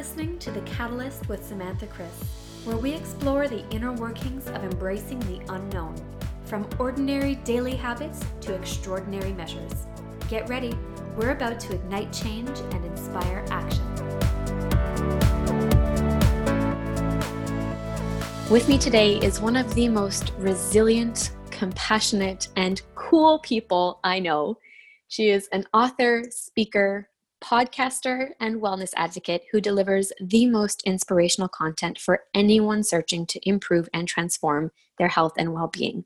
Listening to The Catalyst with Samantha Chris, where we explore the inner workings of embracing the unknown, from ordinary daily habits to extraordinary measures. Get ready, we're about to ignite change and inspire action. With me today is one of the most resilient, compassionate, and cool people I know. She is an author, speaker, podcaster, and wellness advocate who delivers the most inspirational content for anyone searching to improve and transform their health and well being.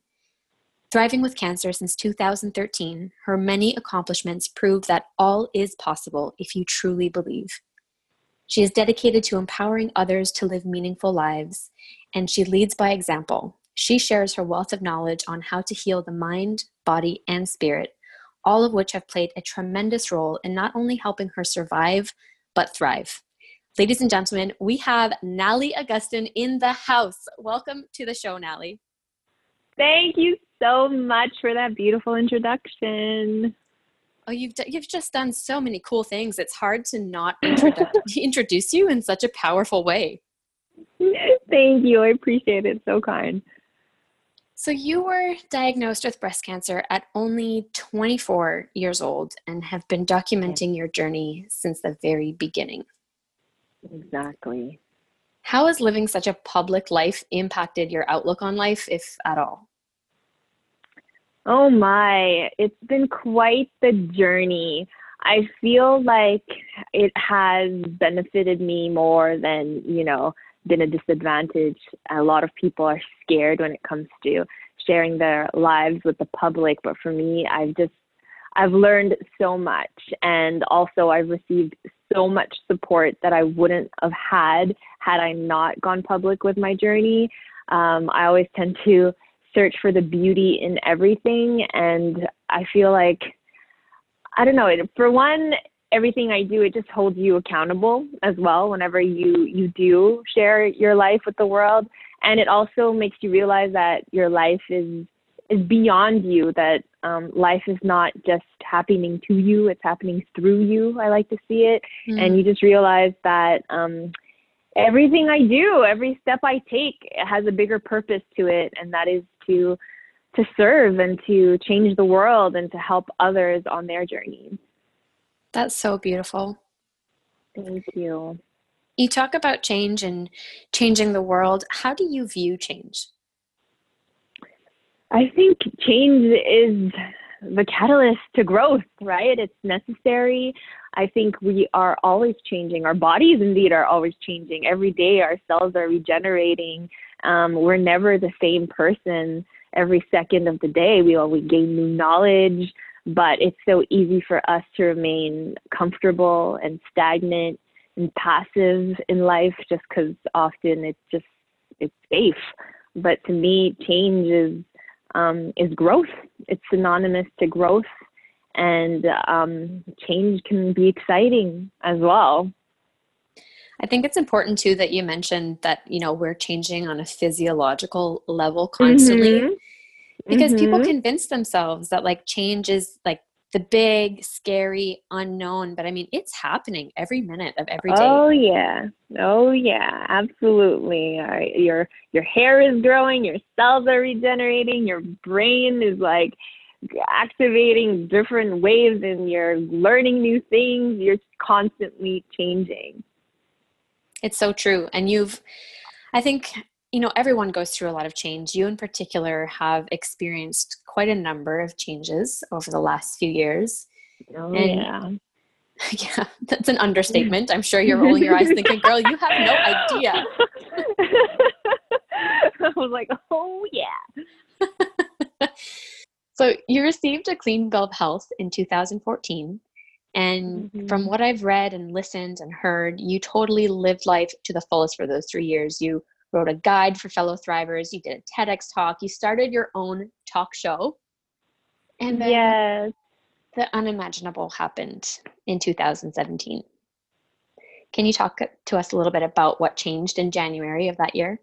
Thriving with cancer since 2013, her many accomplishments prove that all is possible if you truly believe. She is dedicated to empowering others to live meaningful lives, and she leads by example. She shares her wealth of knowledge on how to heal the mind, body, and spirit all of which have played a tremendous role in not only helping her survive, but thrive. Ladies and gentlemen, we have Nalie Agustin in the house. Welcome to the show, Nalie. Thank you so much for that beautiful introduction. Oh, you've d- you've just done so many cool things. It's hard to not introdu- introduce you in such a powerful way. Thank you. I appreciate it. So kind. So, you were diagnosed with breast cancer at only 24 years old and have been documenting your journey since the very beginning. Exactly. How has living such a public life impacted your outlook on life, if at all? Oh my, it's been quite the journey. I feel like it has benefited me more than, you know, been a disadvantage. A lot of people are scared when it comes to sharing their lives with the public, but for me, I've just I've learned so much and also I've received so much support that I wouldn't have had had I not gone public with my journey. Um, I always tend to search for the beauty in everything and I feel like I don't know, for one, everything I do, it just holds you accountable as well whenever you you do share your life with the world, and it also makes you realize that your life is is beyond you. That um, life is not just happening to you; it's happening through you. I like to see it, mm. and you just realize that. Um, everything I do, every step I take has a bigger purpose to it, and that is to to serve and to change the world and to help others on their journey. That's so beautiful. Thank you. You talk about change and changing the world. How do you view change? I think change is the catalyst to growth, right? It's necessary. I think we are always changing. Our bodies, indeed, are always changing. Every day, our cells are regenerating. Um, we're never the same person every second of the day. We always gain new knowledge but it's so easy for us to remain comfortable and stagnant and passive in life just because often it's just it's safe. But to me change is um, is growth. It's synonymous to growth and um, change can be exciting as well. I think it's important too that you mentioned that you know we're changing on a physiological level constantly. Mm-hmm because mm-hmm. people convince themselves that like change is like the big scary unknown but i mean it's happening every minute of every day. Oh yeah. Oh yeah. Absolutely. Your your hair is growing your cells are regenerating your brain is like activating different waves and you're learning new things. You're constantly changing. It's so true. And you've i think you know, everyone goes through a lot of change. You, in particular, have experienced quite a number of changes over the last few years. Oh, and, yeah. Yeah, that's an understatement. I'm sure you're rolling your eyes thinking, girl, you have no idea. I was like, oh, yeah. so, you received a clean bill of health in 2014. And mm-hmm. from what I've read and listened and heard, you totally lived life to the fullest for those three years. You wrote a guide for fellow thrivers, you did a TEDx talk, you started your own talk show. And then yes. the unimaginable happened in 2017. Can you talk to us a little bit about what changed in January of that year?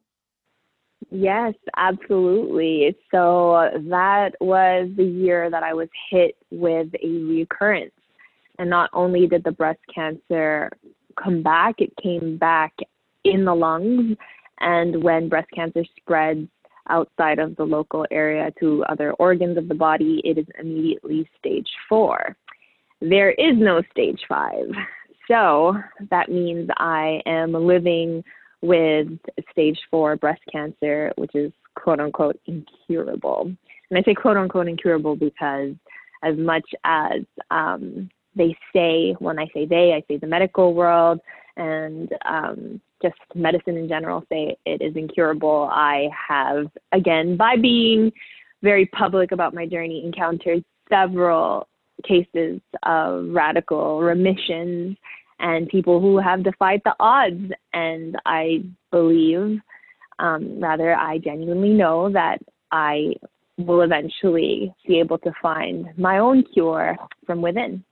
Yes, absolutely. So that was the year that I was hit with a recurrence. And not only did the breast cancer come back. It came back in the lungs. And when breast cancer spreads outside of the local area to other organs of the body, it is immediately stage four. There is no stage five. So that means I am living with stage four breast cancer, which is quote unquote incurable. And I say quote unquote incurable because as much as um, they say, when I say they, I say the medical world and um, just medicine in general say it is incurable. I have, again, by being very public about my journey, encountered several cases of radical remissions and people who have defied the odds. And I believe, um, rather, I genuinely know that I will eventually be able to find my own cure from within.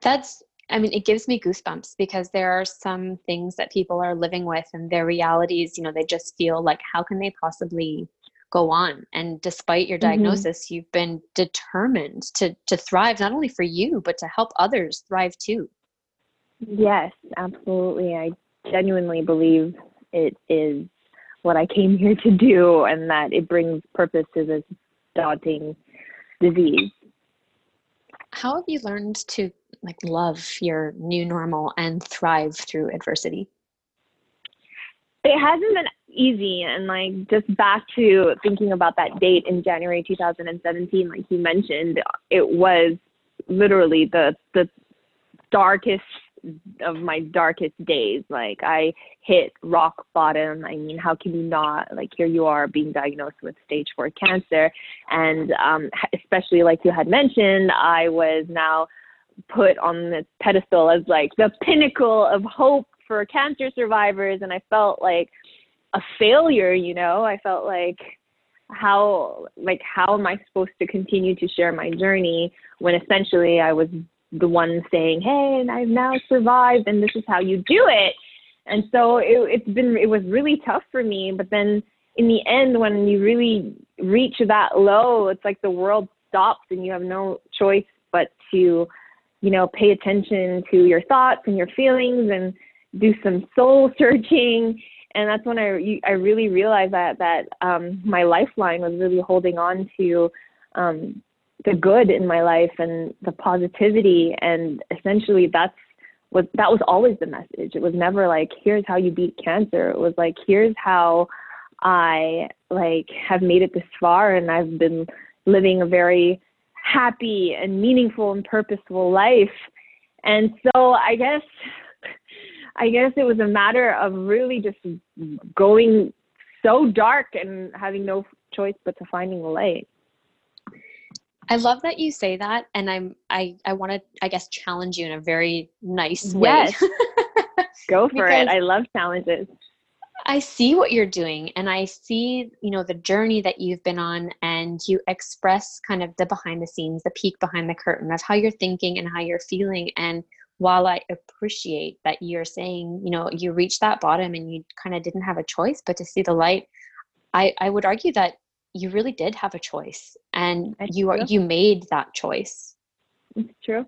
That's, I mean, it gives me goosebumps because there are some things that people are living with and their realities, you know, they just feel like, how can they possibly go on? And despite your mm-hmm. diagnosis, mm-hmm. you've been determined to, to thrive, not only for you, but to help others thrive too. Yes, absolutely. I genuinely believe it is what I came here to do and that it brings purpose to this daunting disease. How have you learned to like love your new normal and thrive through adversity? It hasn't been easy and like just back to thinking about that date in January 2017 like you mentioned it was literally the the darkest of my darkest days. Like I hit rock bottom. I mean, how can you not? Like here you are being diagnosed with stage four cancer, and um, especially like you had mentioned, I was now put on this pedestal as like the pinnacle of hope for cancer survivors, and I felt like a failure. You know, I felt like how like how am I supposed to continue to share my journey when essentially I was the one saying, "Hey, and I've now survived, and this is how you do it." And so it, it's been it was really tough for me. But then in the end, when you really reach that low, it's like the world stops, and you have no choice but to, you know, pay attention to your thoughts and your feelings, and do some soul searching. And that's when I I really realized that that um, my lifeline was really holding on to um, the good in my life and the positivity. And essentially that's what that was always the message. It was never like here's how you beat cancer. It was like here's how i like have made it this far and i've been living a very happy and meaningful and purposeful life and so i guess i guess it was a matter of really just going so dark and having no choice but to finding the light I love that you say that, and I'm I I want to I guess challenge you in a very nice way. Yes. Go for it. I love challenges. I see what you're doing and I see, you know, the journey that you've been on and you express kind of the behind the scenes, the peek behind the curtain of how you're thinking and how you're feeling and while I appreciate that you're saying, you know, you reached that bottom and you kind of didn't have a choice but to see the light, I I would argue that you really did have a choice and That's you are true. you made that choice it's true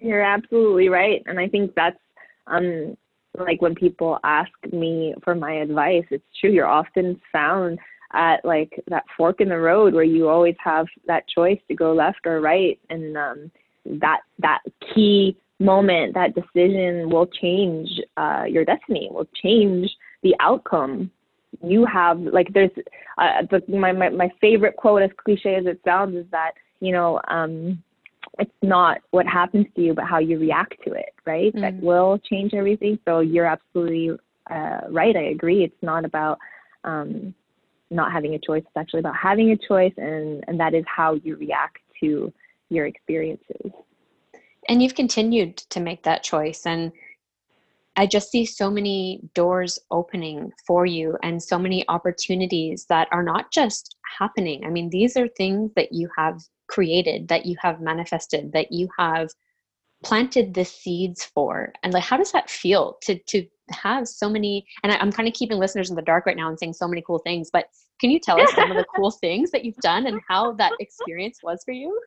you're absolutely right and i think that's um like when people ask me for my advice it's true you're often found at like that fork in the road where you always have that choice to go left or right and um that that key moment that decision will change uh, your destiny will change the outcome. You have like there's uh, the, my, my my favorite quote as cliche as it sounds is that you know um it's not what happens to you but how you react to it right? Mm. that will change everything. So you're absolutely uh, right. I agree. It's not about um not having a choice. It's actually about having a choice and and that is how you react to your experiences. And you've continued to make that choice and I just see so many doors opening for you and so many opportunities that are not just happening. I mean, these are things that you have created, that you have manifested, that you have planted the seeds for. And like, how does that feel to to have so many? And I, am kind of keeping listeners in the dark right now and saying so many cool things, but can you tell us some of the cool things that you've done and how that experience was for you?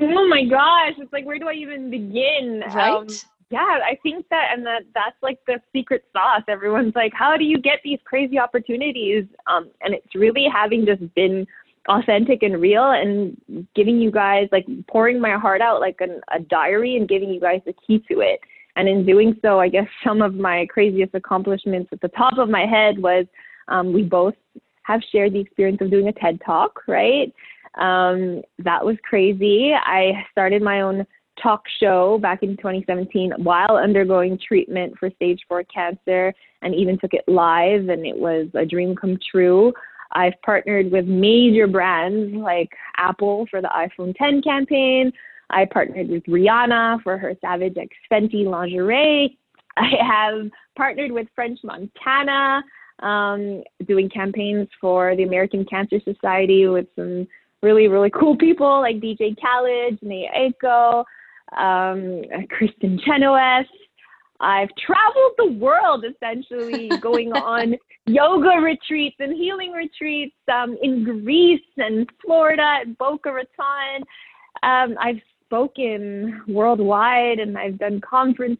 Oh my gosh, it's like where do I even begin? Right. Um, yeah, I think that, and that that's like the secret sauce. Everyone's like, how do you get these crazy opportunities? Um, and it's really having just been authentic and real and giving you guys like pouring my heart out like an, a diary and giving you guys the key to it. And in doing so, I guess some of my craziest accomplishments at the top of my head was um, we both have shared the experience of doing a TED talk, right? Um, that was crazy. I started my own talk show back in 2017 while undergoing treatment for stage four cancer and even took it live, and it was a dream come true. I've partnered with major brands like Apple for the iPhone 10 campaign. I partnered with Rihanna for her Savage X Fenty lingerie. I have partnered with French Montana, um, doing campaigns for the American Cancer Society with some really, really cool people like DJ Khaled, Jhené Aiko, um, Kristin Chenoweth. I've traveled the world essentially going on yoga retreats and healing retreats um, in Greece and Florida and Boca Raton. Um, I've spoken worldwide and I've done conferences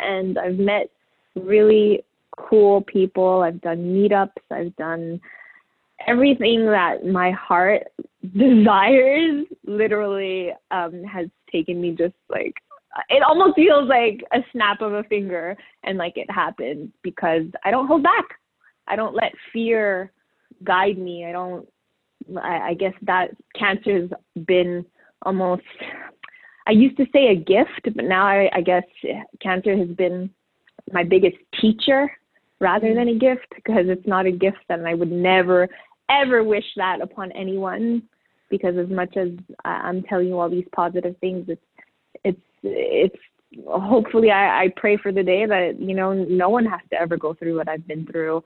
and I've met really cool people. I've done meetups. I've done everything that my heart desires literally um, has taken me just like it almost feels like a snap of a finger and like it happened because I don't hold back. I don't let fear guide me. I don't I, I guess that cancer has been almost I used to say a gift, but now I, I guess cancer has been my biggest teacher rather than a gift because it's not a gift and I would never ever wish that upon anyone because as much as I'm telling you all these positive things it's it's it's hopefully I, I pray for the day that you know no one has to ever go through what I've been through.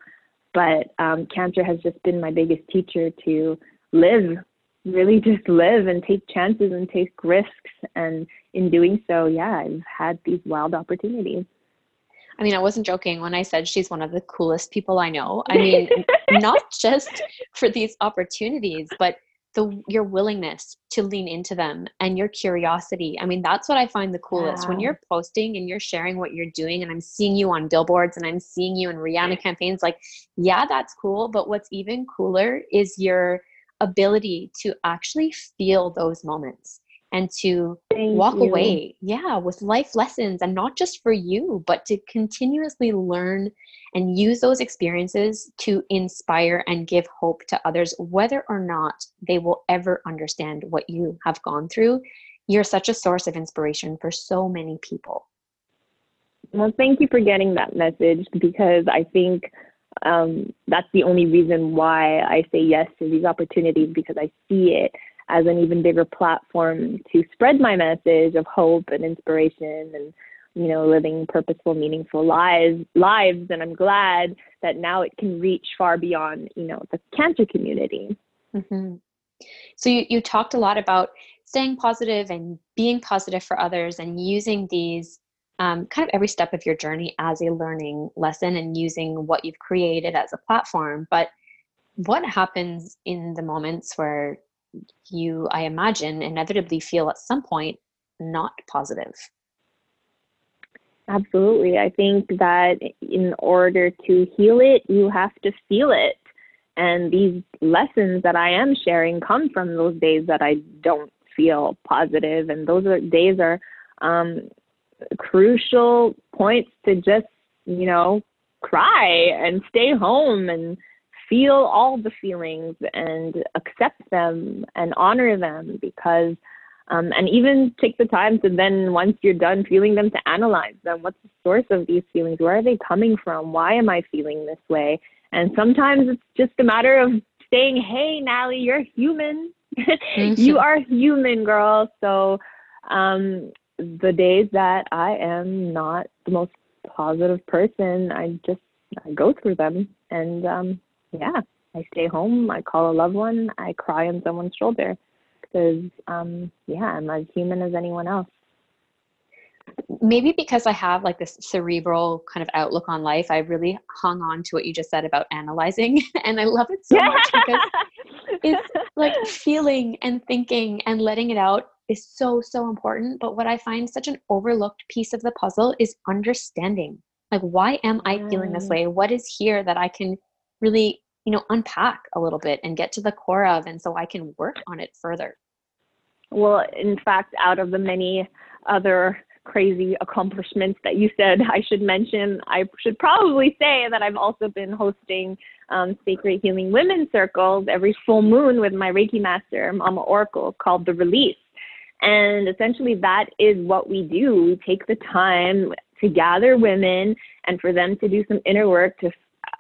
But um cancer has just been my biggest teacher to live really just live and take chances and take risks. And in doing so yeah I've had these wild opportunities. I mean, I wasn't joking when I said she's one of the coolest people I know. I mean, not just for these opportunities, but the your willingness to lean into them and your curiosity. I mean, that's what I find the coolest. When you're posting and you're sharing what you're doing and I'm seeing you on billboards and I'm seeing you in Rihanna campaigns like, yeah, that's cool, but what's even cooler is your ability to actually feel those moments and to Thank walk you. away yeah with life lessons and not just for you but to continuously learn and use those experiences to inspire and give hope to others whether or not they will ever understand what you have gone through. You're such a source of inspiration for so many people. Well thank you for getting that message because i think um, that's the only reason why i say yes to these opportunities because i see it as an even bigger platform to spread my message of hope and inspiration and you know living purposeful meaningful lives lives. And i'm glad that now it can reach far beyond you know the cancer community. Mm-hmm. so you, you talked a lot about staying positive and being positive for others and using these um, kind of every step of your journey as a learning lesson and using what you've created as a platform. But what happens in the moments where you, I imagine, inevitably feel at some point not positive. Absolutely. I think that in order to heal it, you have to feel it. And these lessons that I am sharing come from those days that I don't feel positive, and those are days are um, crucial points to just you know cry and stay home and feel all the feelings and accept them and honor them because um, and even take the time to then once you're done feeling them to analyze them. What's the source of these feelings? Where are they coming from? Why am i feeling this way? And sometimes it's just a matter of saying hey Nalie you're human. Mm-hmm. you are human girl. So um, the days that i am not the most positive person i just i go through them and um, yeah, I stay home. I call a loved one. I cry on someone's shoulder because, um, yeah, I'm as human as anyone else. Maybe because I have like this cerebral kind of outlook on life, I really hung on to what you just said about analyzing. and I love it so much because it's like feeling and thinking and letting it out is so so important but what i find such an overlooked piece of the puzzle is understanding like why am i feeling this way what is here that i can really you know unpack a little bit and get to the core of and so i can work on it further well in fact out of the many other crazy accomplishments that you said I should mention, I should probably say that I've also been hosting um, sacred healing women circles every full moon with my Reiki master, Mama Oracle, called The Release. And essentially, that is what we do. We take the time to gather women and for them to do some inner work to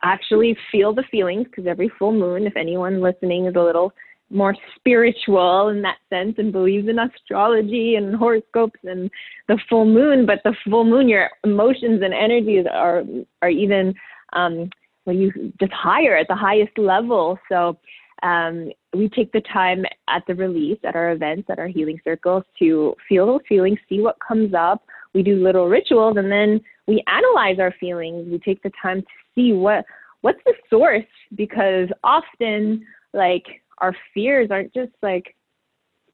actually feel the feelings, because every full moon, if anyone listening is a little more spiritual in that sense and believes in astrology and horoscopes and the full moon but the full moon your emotions and energies are are even um well you just higher at the highest level. So um we take the time at the release at our events at our healing circles to feel those feelings see what comes up we do little rituals and then we analyze our feelings. We take the time to see what what's the source because often like our fears aren't just like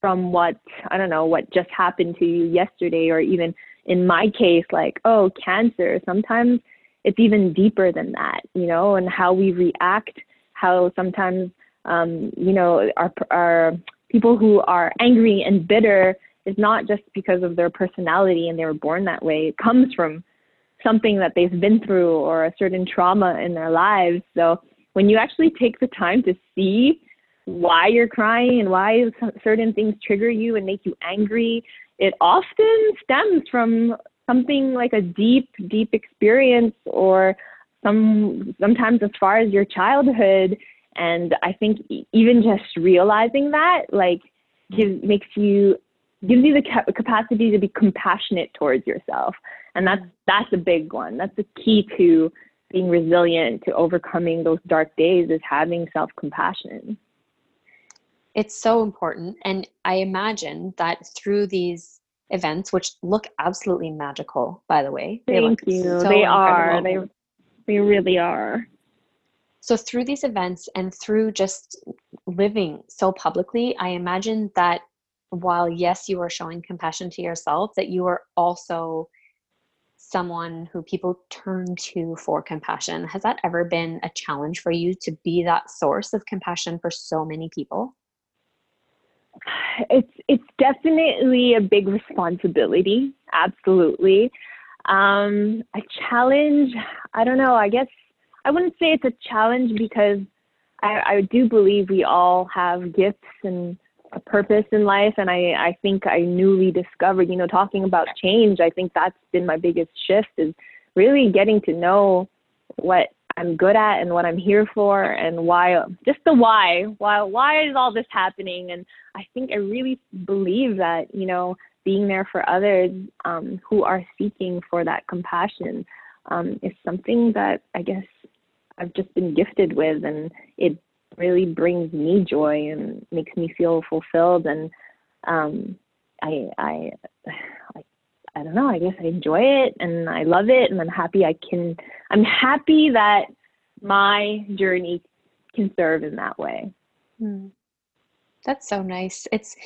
from what I don't know what just happened to you yesterday or even in my case like oh cancer. Sometimes it's even deeper than that you know and how we react how sometimes um, you know our our people who are angry and bitter is not just because of their personality and they were born that way it comes from something that they've been through or a certain trauma in their lives so when you actually take the time to see why you're crying and why certain things trigger you and make you angry, it often stems from something like a deep, deep experience or some sometimes as far as your childhood. And I think even just realizing that like gives makes you gives you the capacity to be compassionate towards yourself. And that's mm-hmm. that's a big one. That's the key to being resilient to overcoming those dark days is having self compassion. It's so important. And I imagine that through these events, which look absolutely magical, by the way. They Thank you. So they incredible. are. They, they really are. So, through these events and through just living so publicly, I imagine that while, yes, you are showing compassion to yourself, that you are also someone who people turn to for compassion. Has that ever been a challenge for you to be that source of compassion for so many people? it's it's definitely a big responsibility absolutely um, a challenge i don't know i guess i wouldn't say it's a challenge because I, I do believe we all have gifts and a purpose in life and I, I think I newly discovered, you know, talking about change, I think that's been my biggest shift is really getting to know what I'm good at and what I'm here for and why just the why why why is all this happening? And I think I really believe that you know being there for others um, who are seeking for that compassion um, is something that I guess I've just been gifted with and it really brings me joy and makes me feel fulfilled and um, I I I don't know, I guess I enjoy it and I love it and I'm happy I can I'm happy that my journey can serve in that way. Hmm. That's so nice. It's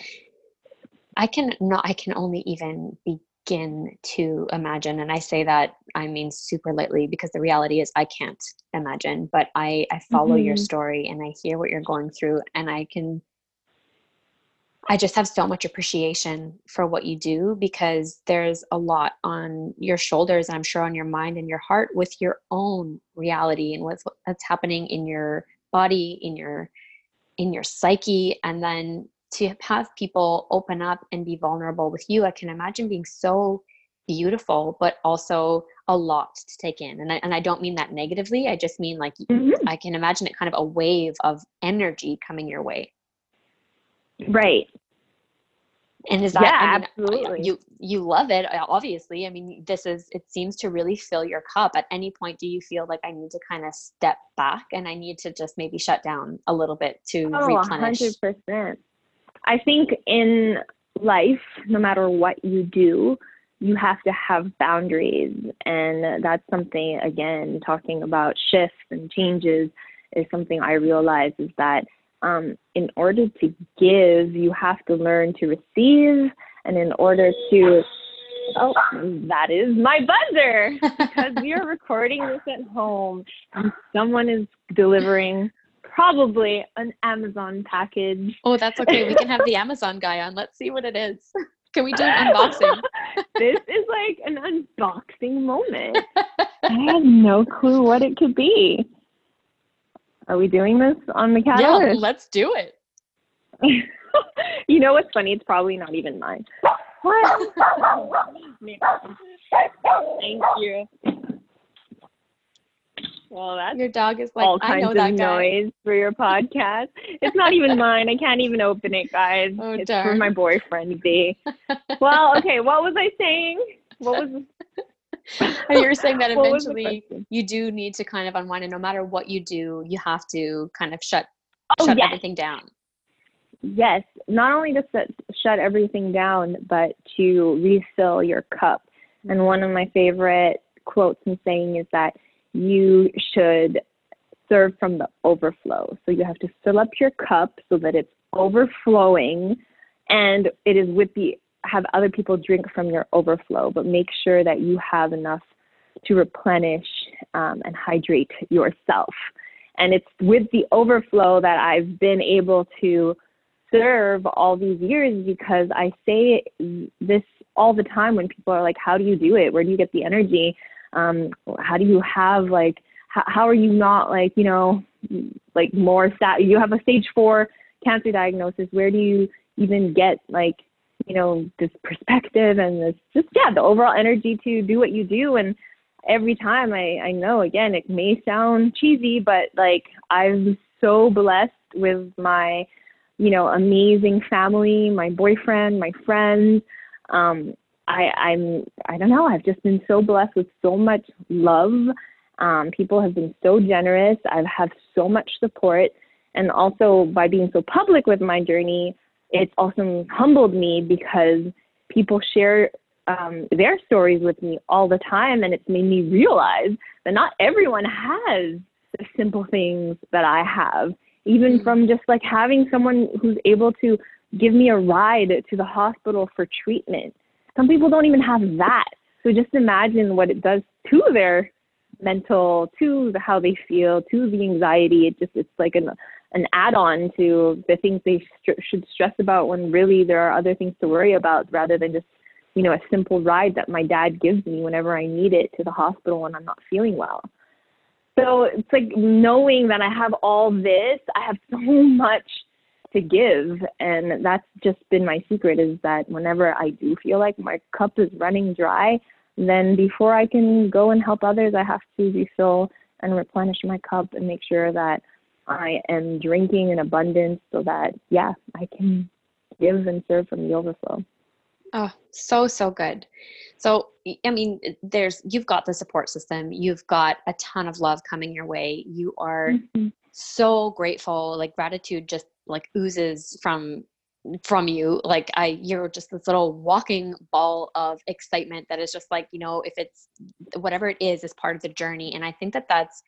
I can not I can only even begin to imagine and I say that I mean super lightly because the reality is I can't imagine, but I I follow mm-hmm. your story and I hear what you're going through and I can I just have so much appreciation for what you do because there's a lot on your shoulders and I'm sure on your mind and your heart with your own reality and what's what's happening in your body, in your in your psyche and then to have people open up and be vulnerable with you, I can imagine being so beautiful but also a lot to take in. And I, and I don't mean that negatively. I just mean like mm-hmm. I can imagine it kind of a wave of energy coming your way. Right. And is that yeah, I mean, absolutely. you you love it obviously. I mean, this is it seems to really fill your cup. At any point do you feel like I need to kind of step back and I need to just maybe shut down a little bit to oh, replenish? 100%. I think in life, no matter what you do, you have to have boundaries. And that's something again talking about shifts and changes is something I realize is that um, in order to give, you have to learn to receive, and in order to Oh, that is my buzzer. Because we are recording this at home and someone is delivering probably an Amazon package. Oh, that's okay. We can have the Amazon guy on. Let's see what it is. Can we do an unboxing? this is like an unboxing moment. I have no clue what it could be. Are we doing this on the cat? Yeah, let's do it. you know what's funny? It's probably not even mine. What? Thank you. Well, that's your dog is like all kinds of noise guy. for your podcast. It's not even mine. I can't even open it, guys. Oh, it's darn. for my boyfriend, B. well, okay. What was I saying? What was? you were saying that What was the eventually you do need to kind of unwind, and no matter what you do, you have to kind of shut Oh, shut yes. everything down. Yes, not only to set, shut everything down, but to refill your cup. And mm-hmm. one of my favorite quotes and saying is that you should serve from the overflow. So you have to fill up your cup so that it's overflowing and it is with the have other people drink from your overflow, but make sure that you have enough to replenish um, and hydrate yourself. And it's with the overflow that I've been able to serve all these years because I say this all the time when people are like, How do you do it? Where do you get the energy? Um, how do you have like, how, how are you not like, you know, like more stat? You have a stage four cancer diagnosis. Where do you even get like, you know, this perspective and this just, yeah, the overall energy to do what you do? And every time I, I know, again, it may sound cheesy, but like I'm so blessed with my, you know, amazing family, my boyfriend, my friends. Um, I, I'm, I don't know, I've just been so blessed with so much love. Um, people have been so generous. I've had so much support. And also by being so public with my journey, it's also humbled me because people share um, their stories with me all the time. And it's made me realize that not everyone has the simple things that I have even from just like having someone who's able to give me a ride to the hospital for treatment. Some people don't even have that. So just imagine what it does to their mental, to the, how they feel, to the anxiety. It just it's like an an add-on to the things they st- should stress about when really there are other things to worry about rather than just you know a simple ride that my dad gives me whenever I need it to the hospital when I'm not feeling well. So it's like knowing that I have all this, I have so much to give. And that's just been my secret is that whenever I do feel like my cup is running dry, then before I can go and help others, I have to refill and replenish my cup and make sure that I am drinking in abundance so that, yeah, I can give and serve from the overflow. Oh, so so good. So I mean, there's you've got the support system. You've got a ton of love coming your way. You are Mm-hmm. so grateful. Like gratitude just like oozes from from you. Like I, you're just this little walking ball of excitement that is just like you know, if it's whatever it is, is part of the journey. And I think that that's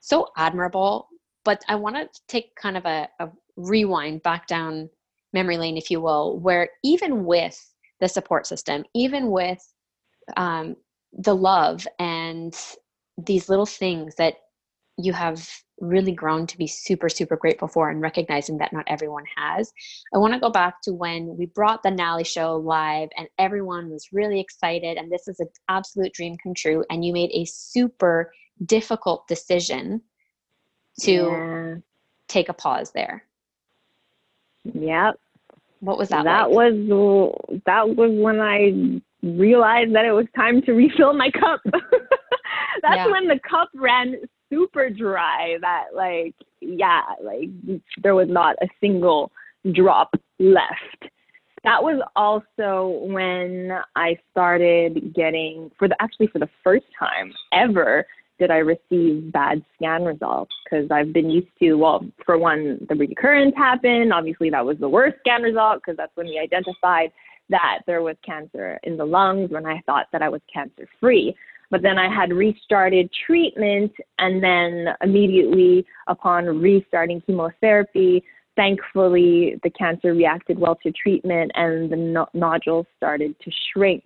so admirable. But I want to take kind of a, a rewind back down memory lane, if you will, where even with the support system, even with um, the love and these little things that you have really grown to be super, super grateful for and recognizing that not everyone has. I want to go back to when we brought the Nalie show live and everyone was really excited and this is an absolute dream come true and you made a super difficult decision to yeah. take a pause there. Yep. What was that? that like? was that was when I realized that it was time to refill my cup. That's Yeah. when the cup ran super dry. That like yeah, like there was not a single drop left. That was also when I started getting for the actually for the first time ever did I receive bad scan results because I've been used to, well, for one, the recurrence happened. Obviously, that was the worst scan result because that's when we identified that there was cancer in the lungs when I thought that I was cancer free. But then I had restarted treatment, and then immediately upon restarting chemotherapy, thankfully the cancer reacted well to treatment and the no- nodules started to shrink.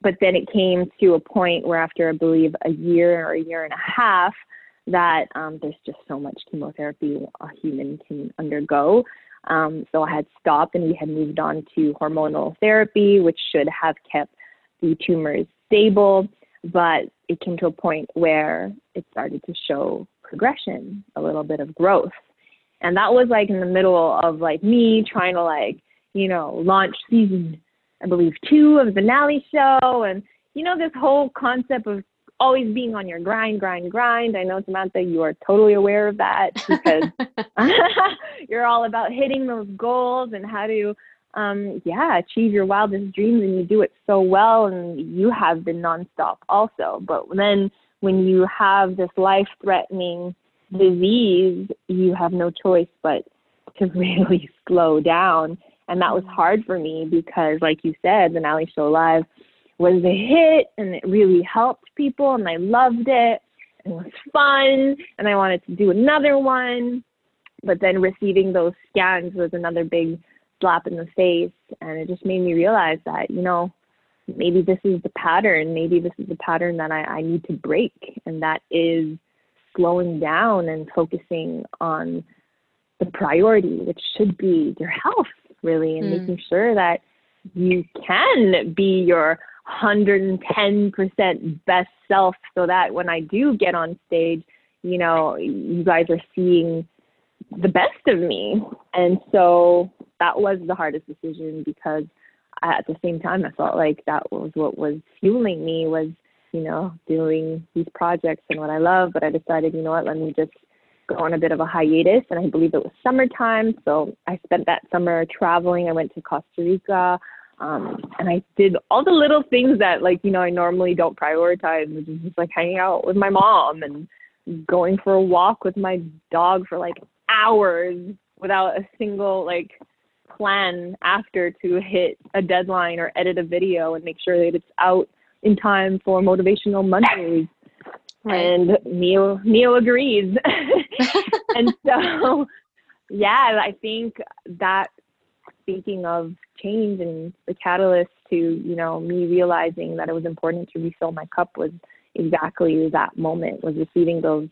But then it came to a point where, after I believe a year or a year and a half, that um, there's just so much chemotherapy a human can undergo. Um, so I had stopped and we had moved on to hormonal therapy, which should have kept the tumors stable. But it came to a point where it started to show progression, a little bit of growth. And that was like in the middle of like me trying to like, you know, launch season, I believe, two of the Nalie show. And, you know, this whole concept of always being on your grind, grind, grind. I know, Samantha, you are totally aware of that because you're all about hitting those goals and how to, um, yeah, achieve your wildest dreams. And you do it so well, and you have been nonstop also. But then when you have this life threatening disease, you have no choice but to really slow down. And that was mm-hmm. hard for me because, like you said, the Nalie Show Live was a hit and it really helped people and I loved it and it was fun and I wanted to do another one. But then receiving those scans was another big slap in the face and it just made me realize that, you know, maybe this is the pattern. Maybe this is the pattern that I, I need to break and that is slowing down and focusing on the priority, which should be your health really and mm. making sure that you can be your 110% best self so that when I do get on stage, you know, you guys are seeing the best of me. And so that was the hardest decision because at the same time I felt like that was what was fueling me was, you know, doing these projects and what I love, but I decided, you know what, let me just go on a bit of a hiatus and I believe it was summertime, so I spent that summer traveling. I went to Costa Rica. Um, and I did all the little things that like, you know, I normally don't prioritize, which is just like hanging out with my mom and going for a walk with my dog for like hours without a single like plan after to hit a deadline or edit a video and make sure that it's out in time for motivational Mondays. Right. And Neil Neil agrees. and so yeah, I think that speaking of change and the catalyst to you know me realizing that it was important to refill my cup was exactly that moment was receiving those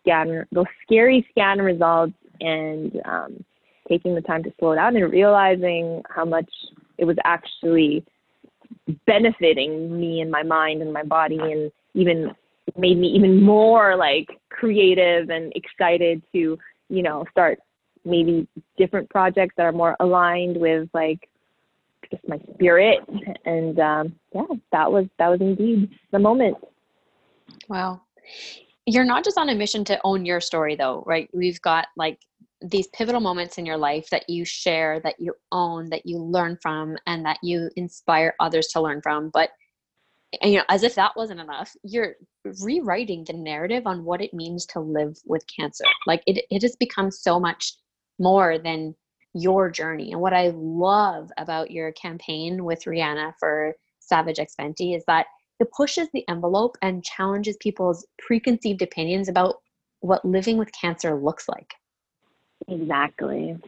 scan those scary scan results and um, taking the time to slow down and realizing how much it was actually benefiting me and my mind and my body and even made me even more like creative and excited to you know start maybe different projects that are more aligned with like just my spirit. And um, yeah that was that was indeed the moment. Wow. You're not just on a mission to own your story though right? We've got like these pivotal moments in your life that you share that you own that you learn from and that you inspire others to learn from but and, you know as if that wasn't enough you're rewriting the narrative on what it means to live with cancer like it, it has become so much more than your journey. And what I love about your campaign with Rihanna for Savage X Fenty is that it pushes the envelope and challenges people's preconceived opinions about what living with cancer looks like. Exactly.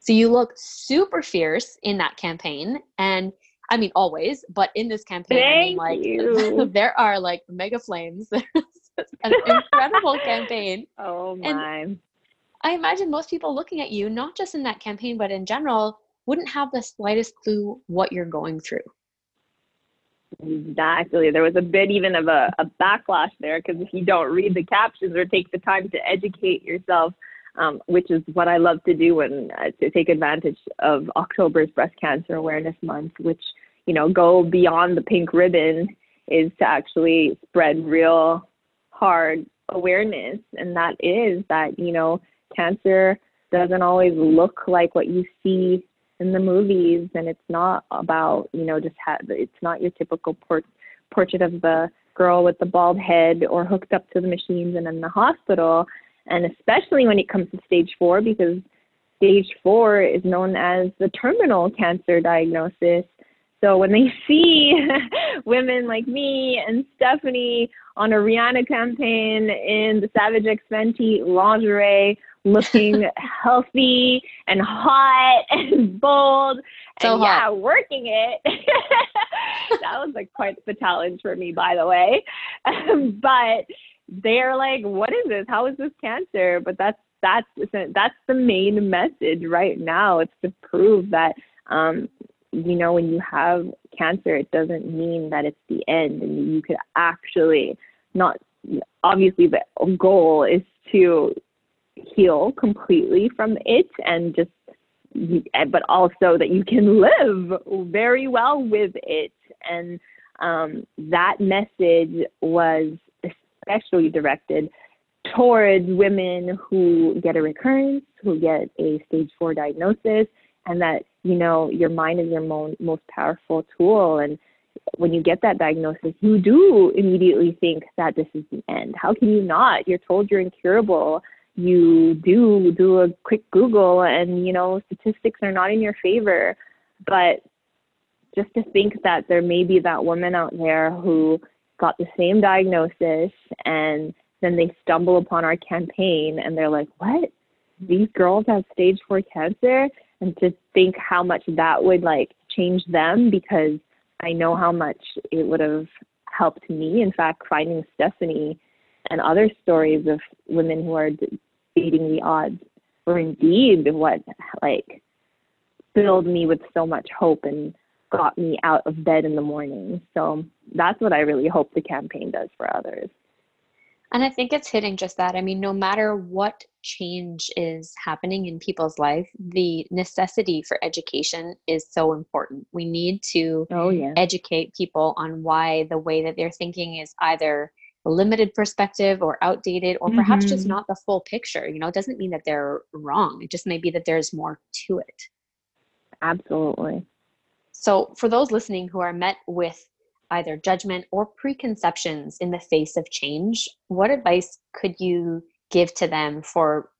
So you look super fierce in that campaign and I mean always, but in this campaign I mean like you. there are like mega flames. an incredible campaign. Oh my. And I imagine most people looking at you, not just in that campaign, but in general, wouldn't have the slightest clue what you're going through. Exactly. There was a bit even of a, a backlash there because if you don't read the captions or take the time to educate yourself, um, which is what I love to do and uh, to take advantage of October's Breast Cancer Awareness Month, which you know go beyond the pink ribbon, is to actually spread real hard awareness, and that is that you know cancer doesn't always look like what you see in the movies. And it's not about you know just have it's not your typical port- portrait of the girl with the bald head or hooked up to the machines and in the hospital and especially when it comes to stage four because stage four is known as the terminal cancer diagnosis So when they see women like me and Stephanie on a Rihanna campaign in the Savage X Fenty lingerie, looking healthy and hot and bold, so and hot. yeah, working it. that was like quite the challenge for me, by the way. but they're like, "What is this? How is this cancer?" But that's that's that's the main message right now. It's to prove that um, you know when you have cancer, it doesn't mean that it's the end, and you could actually not. Obviously, the goal is to heal completely from it and just but also that you can live very well with it and um, that message was especially directed towards women who get a recurrence, who get a stage four diagnosis, and that, you know, your mind is your mo- most powerful tool. And when you get that diagnosis, you do immediately think that this is the end. How can you not? You're told you're incurable. You do do a quick Google, and, you know, statistics are not in your favor. But just to think that there may be that woman out there who got the same diagnosis and then they stumble upon our campaign and they're like, what? These girls have stage four cancer? And to think how much that would like change them because I know how much it would have helped me. In fact, finding Stephanie and other stories of women who are beating the odds were indeed what like filled me with so much hope and got me out of bed in the morning. So that's what I really hope the campaign does for others. And I think it's hitting just that. I mean, no matter what change is happening in people's life, the necessity for education is so important. We need to oh, yeah. educate people on why the way that they're thinking is either a limited perspective or outdated or perhaps mm-hmm. just not the full picture. You know, it doesn't mean that they're wrong. It just may be that there's more to it. Absolutely. So, for those listening who are met with either judgment or preconceptions in the face of change, what advice could you give to them for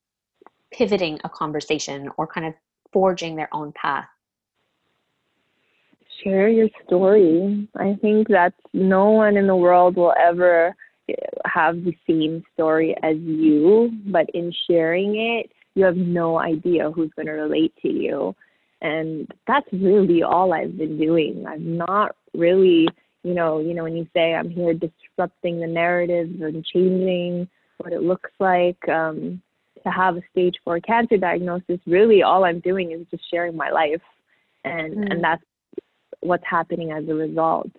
pivoting a conversation or kind of forging their own path? Share your story. I think that no one in the world will ever eh, have the same story as you, but in sharing it, you have no idea who's going to relate to you. And that's really all I've been doing. I'm not really, you know, you know, when you say I'm here disrupting the narratives and changing what it looks like um, to have a stage four cancer diagnosis, really all I'm doing is just sharing my life. And, mm. and that's what's happening as a result.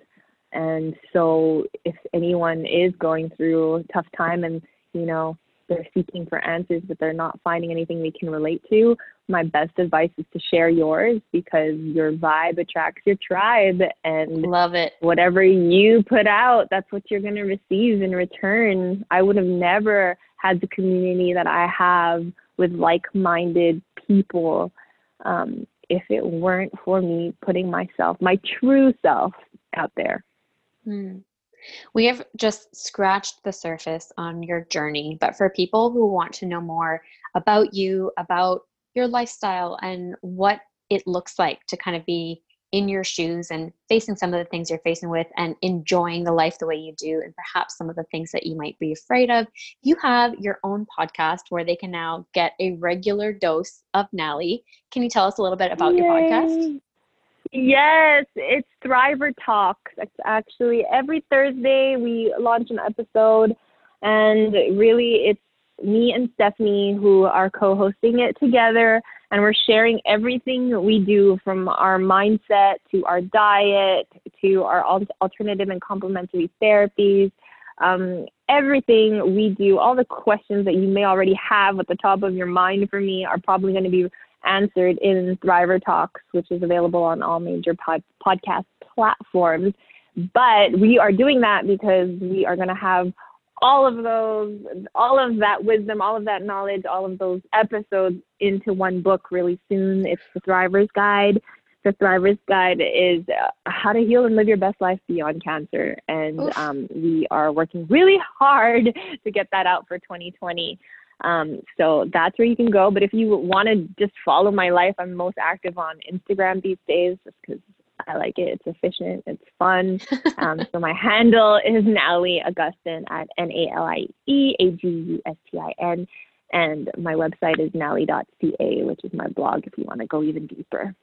And so if anyone is going through a tough time and, you know, they're seeking for answers but they're not finding anything they can relate to, my best advice is to share yours because your vibe attracts your tribe and love it. Whatever you put out, that's what you're going to receive in return. I would have never had the community that I have with like-minded people um, if it weren't for me putting myself, my true self, out there. Hmm. We have just scratched the surface on your journey, but for people who want to know more about you, about your lifestyle, and what it looks like to kind of be in your shoes and facing some of the things you're facing with and enjoying the life the way you do, and perhaps some of the things that you might be afraid of, you have your own podcast where they can now get a regular dose of Nalie. Can you tell us a little bit about Yay. your podcast? Yes, it's Thriver Talks. It's actually every Thursday we launch an episode, and really it's me and Stephanie who are co hosting it together, and we're sharing everything we do from our mindset to our diet to our alternative and complementary therapies. Um, everything we do, all the questions that you may already have at the top of your mind for me are probably going to be answered in Thriver Talks, which is available on all major pod- podcast platforms. But we are doing that because we are going to have all of those, all of that wisdom, all of that knowledge, all of those episodes into one book really soon. It's the Thriver's Guide. The Thriver's Guide is uh, how to heal and live your best life beyond cancer. And um, we are working really hard to get that out for 2020. Um, so that's where you can go. But if you want to just follow my life, I'm most active on Instagram these days just because I like it. It's efficient. It's fun. Um, so my handle is Nalie Agustin at N A L I E A G U S T I N. And my website is nalie.ca, which is my blog if you want to go even deeper.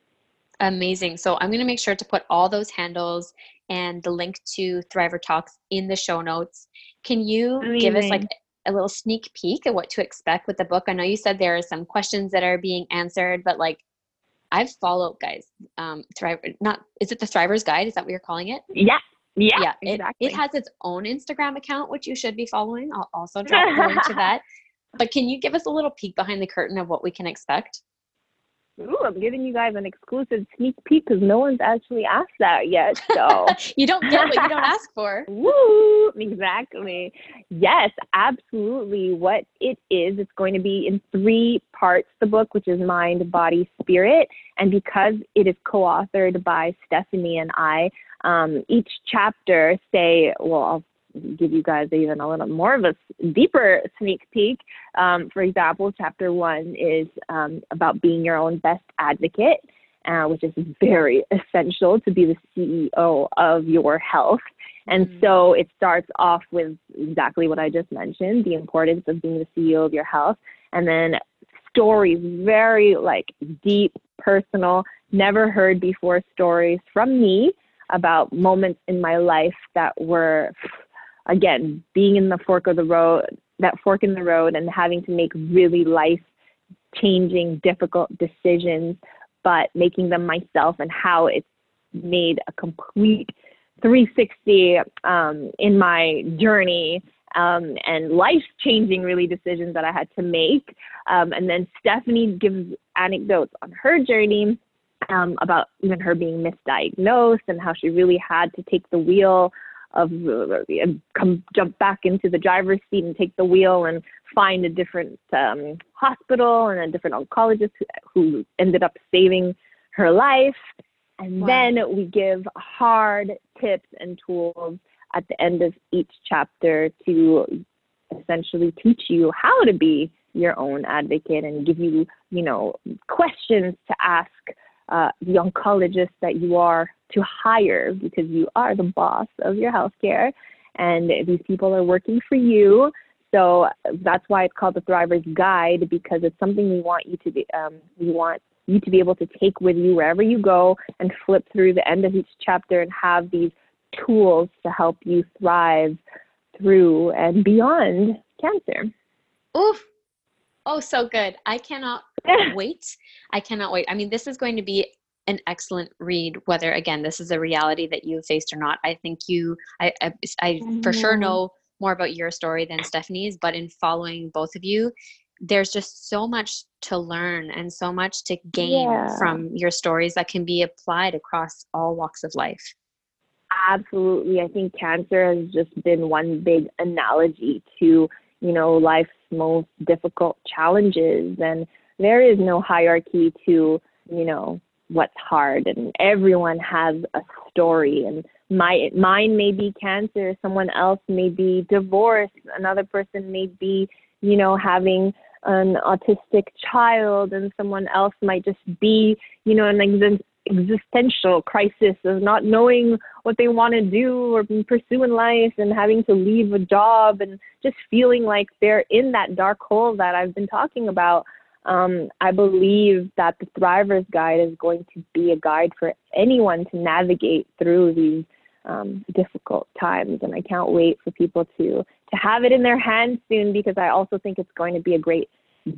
Amazing. So I'm going to make sure to put all those handles and the link to Thriver Talks in the show notes. Can you Amazing. give us like a little sneak peek at what to expect with the book? I know you said there are some questions that are being answered, but like I've followed guys, um, Thriver, not, is it the Thriver's Guide? Is that what you're calling it? Yeah. Yeah, yeah exactly. It, it has its own Instagram account, which you should be following. I'll also drop a link to that. But can you give us a little peek behind the curtain of what we can expect? Ooh, I'm giving you guys an exclusive sneak peek because no one's actually asked that yet. So you don't get what you don't ask for. Woo! Exactly. Yes, absolutely. What it is, it's going to be in three parts. The book, which is Mind, Body, Spirit, and because it is co-authored by Stephanie and I, um, each chapter say, well, I'll give you guys even a little more of a deeper sneak peek. Um, for example, chapter one is um, about being your own best advocate, uh, which is very essential to be the CEO of your health. And mm-hmm. so it starts off with exactly what I just mentioned the importance of being the CEO of your health. And then stories, very like deep, personal, never heard before stories from me about moments in my life that were again, being in the fork of the road, that fork in the road, and having to make really life changing, difficult decisions, but making them myself and how it's made a complete 360 um, in my journey um, and life changing, really, decisions that I had to make. Um, and then Stephanie gives anecdotes on her journey um, about even her being misdiagnosed and how she really had to take the wheel of uh, come jump back into the driver's seat and take the wheel and find a different um, hospital and a different oncologist who, who ended up saving her life. And wow. then we give hard tips and tools at the end of each chapter to essentially teach you how to be your own advocate and give you, you know, questions to ask uh, the oncologist that you are to hire because you are the boss of your healthcare and these people are working for you. So that's why it's called the Thriver's Guide because it's something we want you to be, um, we want you to be able to take with you wherever you go and flip through the end of each chapter and have these tools to help you thrive through and beyond cancer. Oof. Oh, so good. I cannot wait. I cannot wait. I mean, this is going to be an excellent read whether again this is a reality that you faced or not i think you i i, I for sure know more about your story than stephanie's but in following both of you there's just so much to learn and so much to gain yeah. from your stories that can be applied across all walks of life absolutely i think cancer has just been one big analogy to you know life's most difficult challenges and there is no hierarchy to you know what's hard and everyone has a story and my mine may be cancer someone else may be divorce another person may be you know having an autistic child and someone else might just be you know an ex- existential crisis of not knowing what they want to do or pursue in life and having to leave a job and just feeling like they're in that dark hole that I've been talking about um, I believe that the Thriver's Guide is going to be a guide for anyone to navigate through these um, difficult times, and I can't wait for people to to have it in their hands soon because I also think it's going to be a great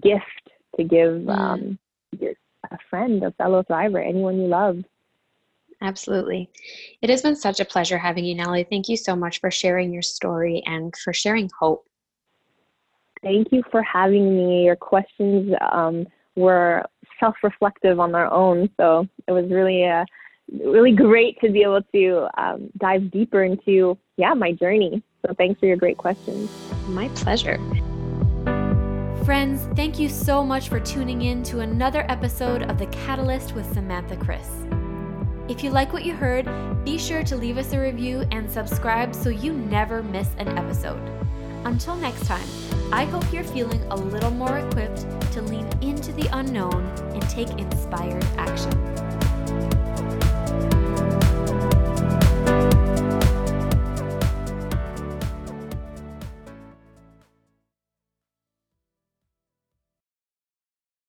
gift to give mm. um, your, a friend, a fellow thriver, anyone you love. Absolutely. It has been such a pleasure having you, Nalie. Thank you so much for sharing your story and for sharing hope Thank you for having me. Your questions um, were self-reflective on their own, so it was really, uh, really great to be able to um, dive deeper into, yeah, my journey. So thanks for your great questions. My pleasure. Friends, thank you so much for tuning in to another episode of The Catalyst with Samantha Chris. If you like what you heard, be sure to leave us a review and subscribe so you never miss an episode. Until next time, I hope you're feeling a little more equipped to lean into the unknown and take inspired action.